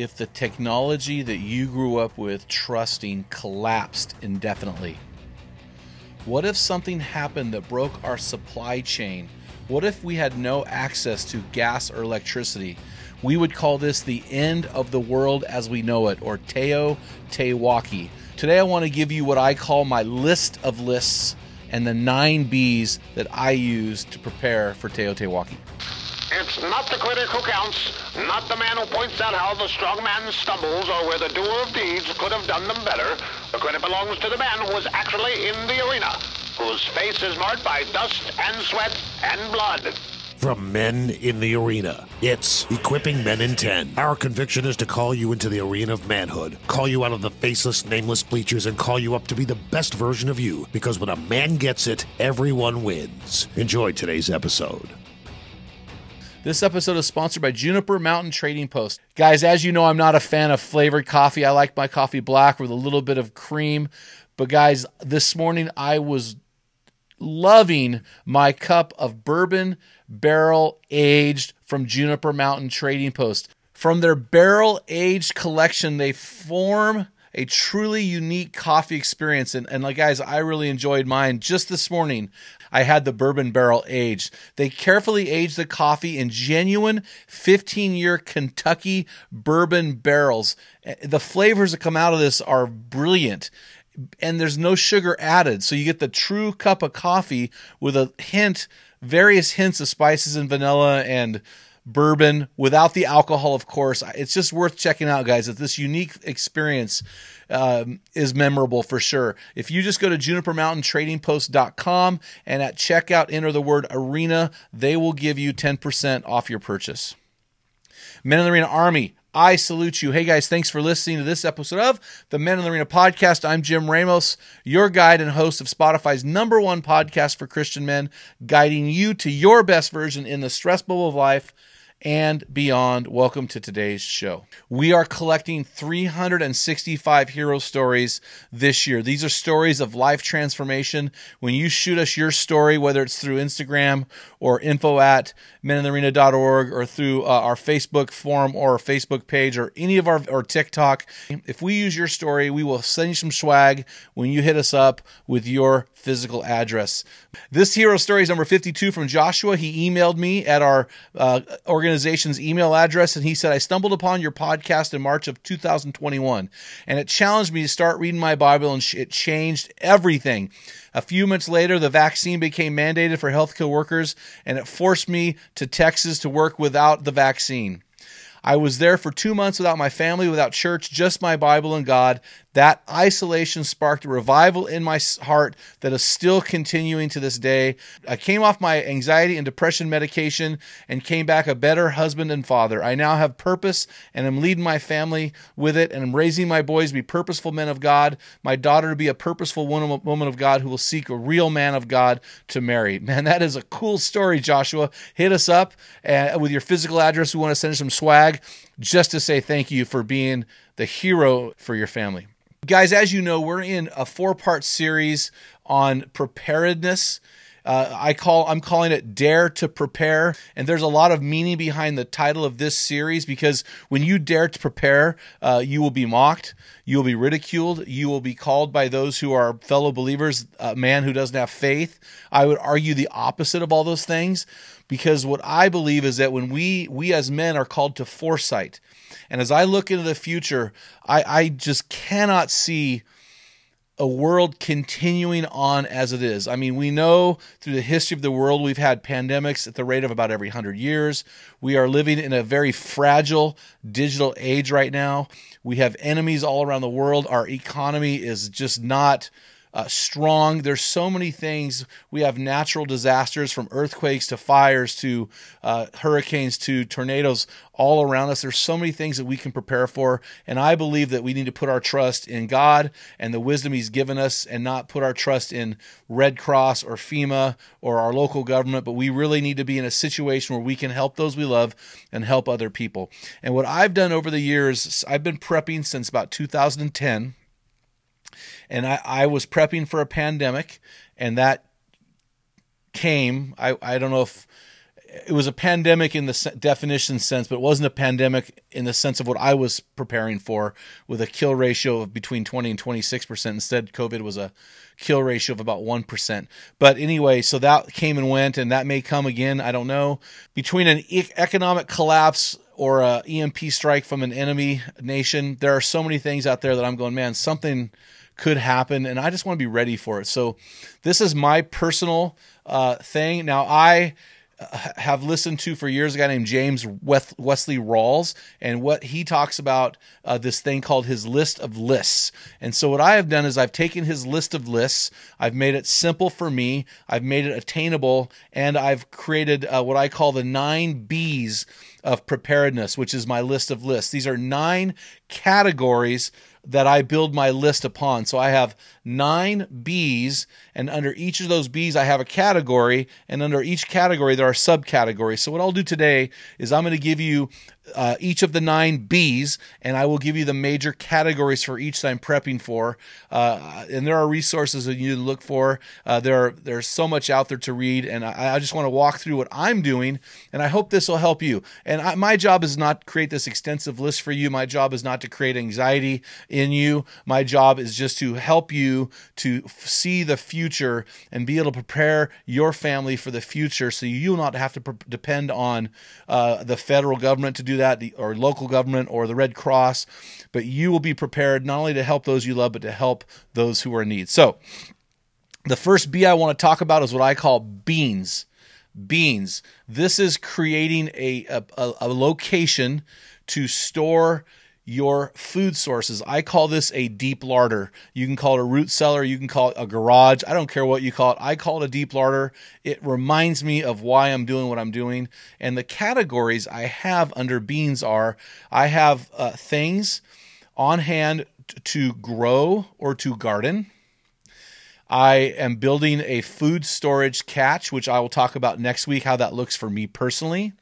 if the technology that you grew up with trusting collapsed indefinitely? What if something happened that broke our supply chain? What if we had no access to gas or electricity? We would call this the end of the world as we know it, or Teo Tewaki. Today, I want to give you what I call my list of lists and the nine B's that I use to prepare for TEOTWAWKI. It's not the critic who counts, not the man who points out how the strong man stumbles or where the doer of deeds could have done them better. The credit belongs to the man who was actually in the arena, whose face is marked by dust and sweat and blood. From Men in the Arena, it's Equipping Men in 10. Our conviction is to call you into the arena of manhood, call you out of the faceless, nameless bleachers, and call you up to be the best version of you. Because when a man gets it, everyone wins. Enjoy today's episode. This episode is sponsored by Juniper Mountain Trading Post. Guys, as you know, I'm not a fan of flavored coffee. I like my coffee black with a little bit of cream. But, guys, this morning I was loving my cup of bourbon barrel aged from Juniper Mountain Trading Post. From their barrel aged collection, they form a truly unique coffee experience. And, and like guys, I really enjoyed mine. Just this morning, I had the bourbon barrel aged. They carefully aged the coffee in genuine 15 year Kentucky bourbon barrels. Eh, the flavors that come out of this are brilliant. And there's no sugar added. So you get the true cup of coffee with a hint, various hints of spices and vanilla and bourbon without the alcohol, of course. It's just worth checking out, guys. That this unique experience um, is memorable for sure. If you just go to junipermountaintradingpost.com and at checkout enter the word arena, they will give you 10% off your purchase. Men in the Arena Army, I salute you. Hey guys, thanks for listening to this episode of the Men in the Arena podcast. I'm Jim Ramos, your guide and host of Spotify's number one podcast for Christian men, guiding you to your best version in the stress bubble of life and beyond. Welcome to today's show. We are collecting 365 hero stories this year. These are stories of life transformation. When you shoot us your story, whether it's through Instagram or info at meninthearena.org or through uh, our Facebook forum or Facebook page or any of our or TikTok, if we use your story, we will send you some swag when you hit us up with your physical address. This hero story is number 52 from Joshua. He emailed me at our uh, organization's email address and he said, I stumbled upon your podcast in March of 2021 and it challenged me to start reading my Bible and it changed everything. A few months later, the vaccine became mandated for healthcare workers and it forced me to Texas to work without the vaccine. I was there for two months without my family, without church, just my Bible and God. That isolation sparked a revival in my heart that is still continuing to this day. I came off my anxiety and depression medication and came back a better husband and father. I now have purpose and am leading my family with it and I'm raising my boys to be purposeful men of God, my daughter to be a purposeful woman of God who will seek a real man of God to marry. Man, that is a cool story, Joshua. Hit us up uh, with your physical address. We want to send you some swag just to say thank you for being the hero for your family. Guys, as you know, we're in a four part series on preparedness. Uh, I call I'm calling it Dare to Prepare, and there's a lot of meaning behind the title of this series because when you dare to prepare, uh, you will be mocked, you will be ridiculed, you will be called by those who are fellow believers a man who doesn't have faith. I would argue the opposite of all those things because what I believe is that when we we as men are called to foresight, and as I look into the future, I, I just cannot see a world continuing on as it is. I mean, we know through the history of the world, we've had pandemics at the rate of about every 100 years. We are living in a very fragile digital age right now. We have enemies all around the world. Our economy is just not uh, strong. There's so many things. We have natural disasters from earthquakes to fires to uh, hurricanes to tornadoes all around us. There's so many things that we can prepare for. And I believe that we need to put our trust in God and the wisdom He's given us and not put our trust in Red Cross or FEMA or our local government. But we really need to be in a situation where we can help those we love and help other people. And what I've done over the years, I've been prepping since about 2010 and I, I was prepping for a pandemic, and that came. I, I don't know if it was a pandemic in the definition sense, but it wasn't a pandemic in the sense of what I was preparing for with a kill ratio of between 20 and 26%. Instead, COVID was a kill ratio of about 1%. But anyway, so that came and went, and that may come again. I don't know. Between an economic collapse or a EMP strike from an enemy nation, there are so many things out there that I'm going, man, something could happen, and I just want to be ready for it. So, this is my personal uh, thing. Now, I uh, have listened to for years a guy named James Wesley Rawles, and what he talks about uh, this thing called his list of lists. And so, what I have done is I've taken his list of lists, I've made it simple for me, I've made it attainable, and I've created uh, what I call the nine B's of preparedness, which is my list of lists. These are nine categories that I build my list upon. So I have nine B's, and under each of those B's, I have a category, and under each category, there are subcategories. So what I'll do today is I'm going to give you uh, each of the nine B's, and I will give you the major categories for each that I'm prepping for. Uh, and there are resources that you need to look for. Uh, there are, there's so much out there to read, and I, I, just want to walk through what I'm doing, and I hope this will help you. And I, my job is not create this extensive list for you. My job is not to create anxiety in you. My job is just to help you to see the future and be able to prepare your family for the future, so you'll not have to pre- depend on uh, the federal government to do that, the, or local government or the Red Cross, but you will be prepared not only to help those you love, but to help those who are in need. So, the first B I want to talk about is what I call beans. Beans. This is creating a, a, a location to store your food sources. I call this a deep larder. You can call it a root cellar, you can call it a garage. I don't care what you call it. I call it a deep larder. It reminds me of why I'm doing what I'm doing. And the categories I have under beans are I have uh, things on hand to grow or to garden. I am building a food storage catch, which I will talk about next week how that looks for me personally.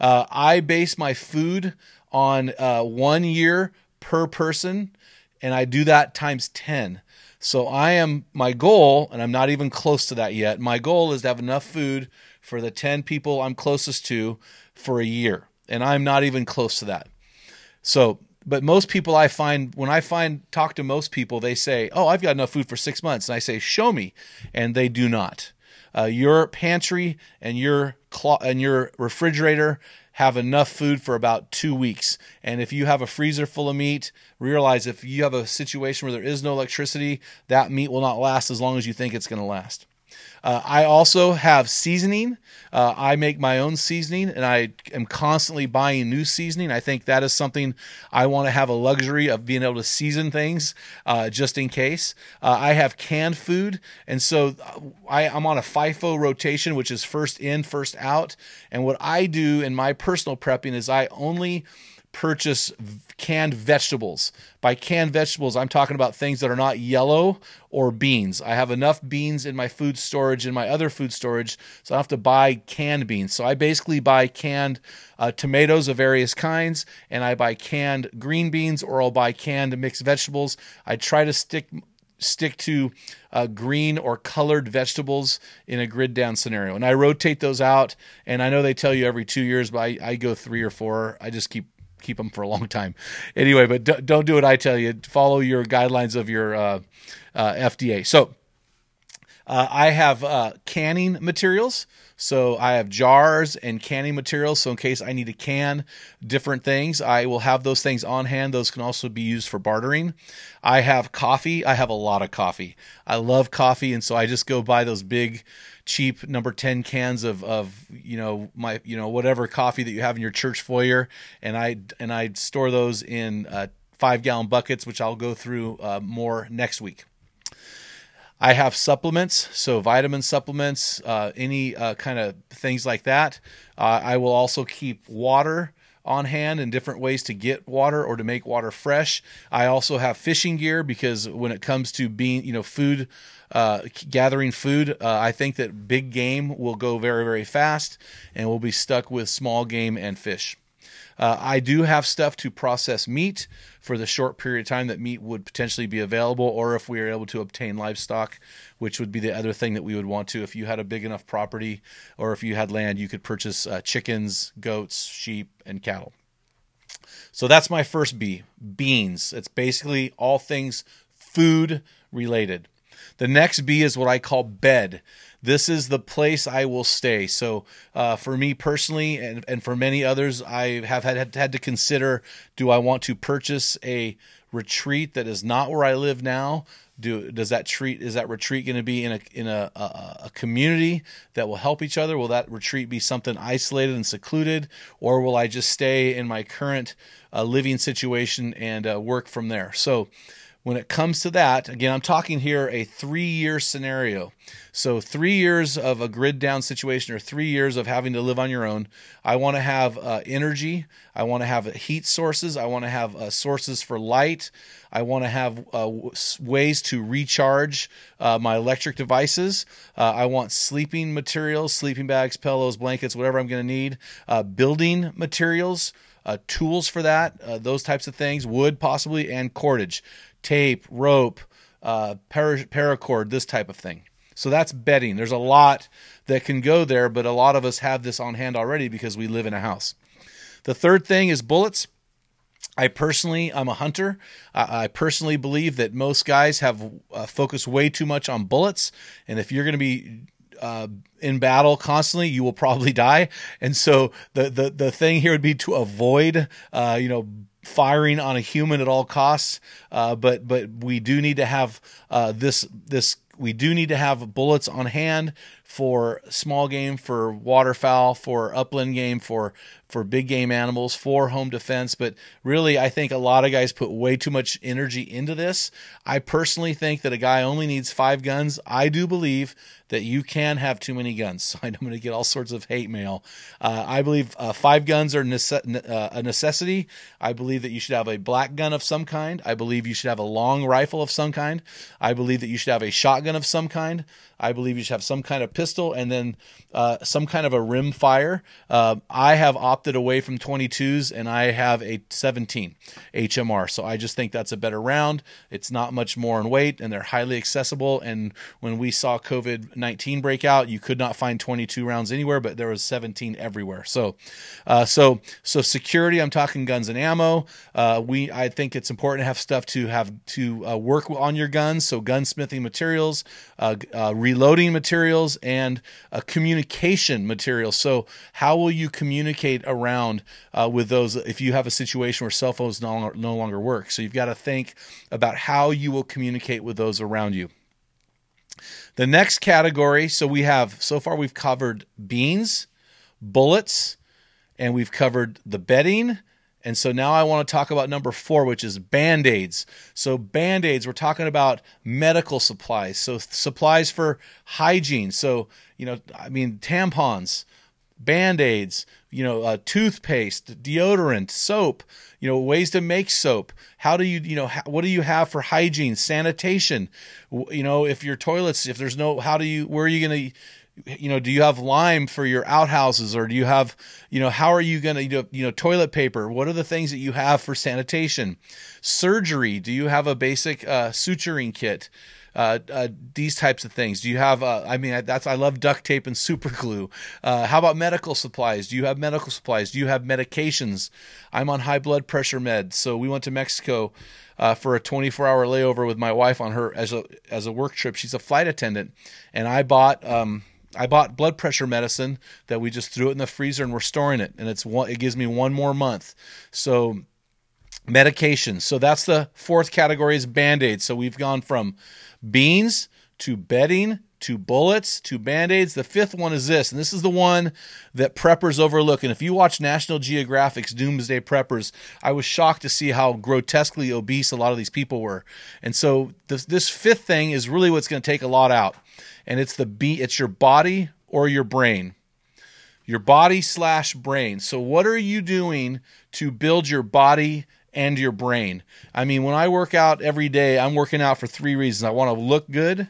Uh, I base my food on uh, one year per person, and I do that times 10. So I am, my goal, and I'm not even close to that yet, my goal is to have enough food for the 10 people I'm closest to for a year. And I'm not even close to that. So, but most people I find, when I find, talk to most people, they say, Oh, I've got enough food for six months. And I say, Show me. And they do not. Uh, your pantry and your clo- and your refrigerator have enough food for about two weeks. And if you have a freezer full of meat, realize if you have a situation where there is no electricity, that meat will not last as long as you think it's going to last. Uh, I also have seasoning. Uh, I make my own seasoning and I am constantly buying new seasoning. I think that is something I want to have a luxury of being able to season things uh, just in case. Uh, I have canned food. And so uh, I, I'm on a FIFO rotation, which is first in, first out. And what I do in my personal prepping is I only purchase canned vegetables. By canned vegetables, I'm talking about things that are not yellow or beans. I have enough beans in my food storage in my other food storage, so I have to buy canned beans. So I basically buy canned uh, tomatoes of various kinds, and I buy canned green beans, or I'll buy canned mixed vegetables. I try to stick stick to uh, green or colored vegetables in a grid down scenario. And I rotate those out. And I know they tell you every two years, but I, I go three or four. I just keep keep them for a long time. Anyway, but d- don't do what I tell you. Follow your guidelines of your uh, uh, FDA. So Uh, I have uh, canning materials. So I have jars and canning materials. So in case I need to can different things, I will have those things on hand. Those can also be used for bartering. I have coffee. I have a lot of coffee. I love coffee, and so I just go buy those big cheap number 10 cans of of you know my you know whatever coffee that you have in your church foyer and I and I store those in uh, 5 gallon buckets which I'll go through uh, more next week. I have supplements, so vitamin supplements, uh, any uh, kind of things like that. Uh, I will also keep water on hand and different ways to get water or to make water fresh. I also have fishing gear because when it comes to being, you know, food, uh, gathering food, uh, I think that big game will go very, very fast and we'll be stuck with small game and fish. Uh, I do have stuff to process meat for the short period of time that meat would potentially be available, or if we are able to obtain livestock, which would be the other thing that we would want to. If you had a big enough property or if you had land, you could purchase uh, chickens, goats, sheep, and cattle. So that's my first B beans. It's basically all things food related. The next B is what I call bed this is the place I will stay. So, uh, for me personally, and, and for many others, I have had, had to consider do I want to purchase a retreat that is not where I live now? Do does that treat is that retreat going to be in a in a, a, a community that will help each other? Will that retreat be something isolated and secluded, or will I just stay in my current uh, living situation and uh, work from there? So when it comes to that, again, I'm talking here a three year scenario. So, three years of a grid down situation or three years of having to live on your own. I want to have uh, energy. I want to have heat sources. I want to have uh, sources for light. I want to have uh, ways to recharge uh, my electric devices. Uh, I want sleeping materials, sleeping bags, pillows, blankets, whatever I'm going to need. Uh, building materials. Uh, tools for that, uh, those types of things, wood possibly, and cordage tape, rope, uh, para- paracord, this type of thing. So that's bedding. There's a lot that can go there, but a lot of us have this on hand already because we live in a house. The third thing is bullets. I personally, I'm a hunter. I, I personally believe that most guys have uh, focused way too much on bullets, and if you're going to be uh, in battle constantly, you will probably die. And so the the the thing here would be to avoid, uh, you know, firing on a human at all costs. Uh, but but we do need to have uh, this this we do need to have bullets on hand for small game, for waterfowl, for upland game, for for big game animals, for home defense. But really, I think a lot of guys put way too much energy into this. I personally think that a guy only needs five guns. I do believe that you can have too many guns. So I'm going to get all sorts of hate mail. Uh, I believe uh, five guns are nece- uh, a necessity. I believe that you should have a black gun of some kind. I believe you should have a long rifle of some kind. I believe that you should have a shotgun of some kind. I believe you should have some kind of pistol and then uh, some kind of a rim fire. Uh, I have opted away from 22s and I have a 17 HMR. So I just think that's a better round. It's not much more in weight and they're highly accessible. And when we saw COVID 19 breakout, you could not find 22 rounds anywhere, but there was 17 everywhere. So, uh, so, so security. I'm talking guns and ammo. Uh, we, I think it's important to have stuff to have to uh, work on your guns. So gunsmithing materials, uh, reloading materials and uh, communication materials. So, how will you communicate around uh, with those if you have a situation where cell phones no longer, no longer work? So, you've got to think about how you will communicate with those around you. The next category so we have so far we've covered beans, bullets, and we've covered the bedding and so now I want to talk about number four, which is band aids. So, band aids, we're talking about medical supplies. So, supplies for hygiene. So, you know, I mean, tampons, band aids, you know, uh, toothpaste, deodorant, soap, you know, ways to make soap. How do you, you know, what do you have for hygiene, sanitation? You know, if your toilets, if there's no, how do you, where are you going to, you know do you have lime for your outhouses or do you have you know how are you going to you know toilet paper what are the things that you have for sanitation surgery do you have a basic uh, suturing kit uh, uh, these types of things. Do you have? Uh, I mean, that's I love duct tape and super glue. Uh, how about medical supplies? Do you have medical supplies? Do you have medications? I'm on high blood pressure meds, so we went to Mexico. Uh, for a 24 hour layover with my wife on her as a as a work trip. She's a flight attendant, and I bought um, I bought blood pressure medicine that we just threw it in the freezer and we're storing it, and it's one. It gives me one more month. So medications. So that's the fourth category is band-aids. So we've gone from beans to bedding to bullets to band-aids. The fifth one is this, and this is the one that preppers overlook. And if you watch National Geographic's Doomsday Preppers, I was shocked to see how grotesquely obese a lot of these people were. And so this, this fifth thing is really what's going to take a lot out. And it's the B. it's your body or your brain. Your body slash brain. So what are you doing to build your body and your brain. I mean, when I work out every day, I'm working out for three reasons. I want to look good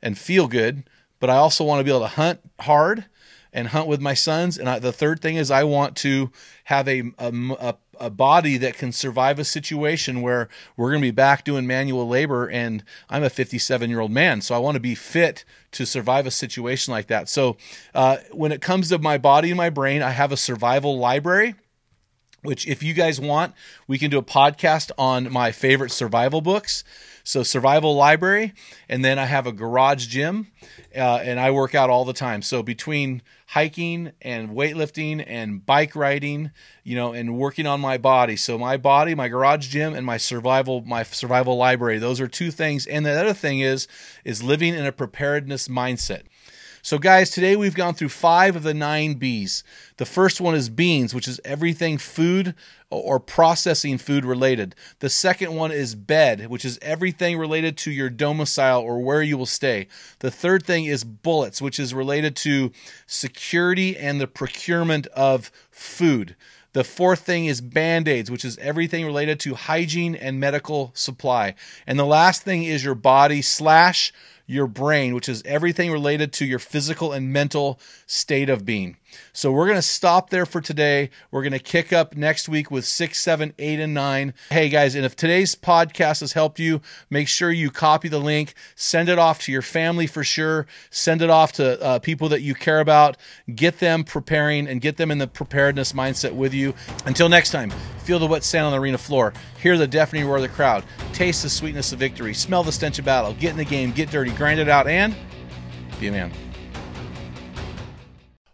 and feel good, but I also want to be able to hunt hard and hunt with my sons. And I, the third thing is I want to have a, a, a body that can survive a situation where we're going to be back doing manual labor and I'm a 57 year old man. So I want to be fit to survive a situation like that. So uh, when it comes to my body and my brain, I have a survival library which if you guys want we can do a podcast on my favorite survival books so survival library and then i have a garage gym uh, and i work out all the time. So between hiking and weightlifting and bike riding you know and working on my body. So my body my garage gym and my survival my survival library those are two things. And the other thing is is living in a preparedness mindset so, guys, today we've gone through five of the nine B's. The first one is beans, which is everything food or processing food related. The second one is bed, which is everything related to your domicile or where you will stay. The third thing is bullets, which is related to security and the procurement of food. The fourth thing is band aids, which is everything related to hygiene and medical supply. And the last thing is your body slash your brain, which is everything related to your physical and mental state of being. So we're going to stop there for today. We're going to kick up next week with six, seven, eight, and nine. Hey guys, and if today's podcast has helped you, make sure you copy the link, send it off to your family for sure, send it off to uh, people that you care about, get them preparing and get them in the preparedness mindset with you. Until next time, feel the wet sand on the arena floor, hear the deafening roar of the crowd, taste the sweetness of victory, smell the stench of battle, get in the game, get dirty, grind it out, and be a man.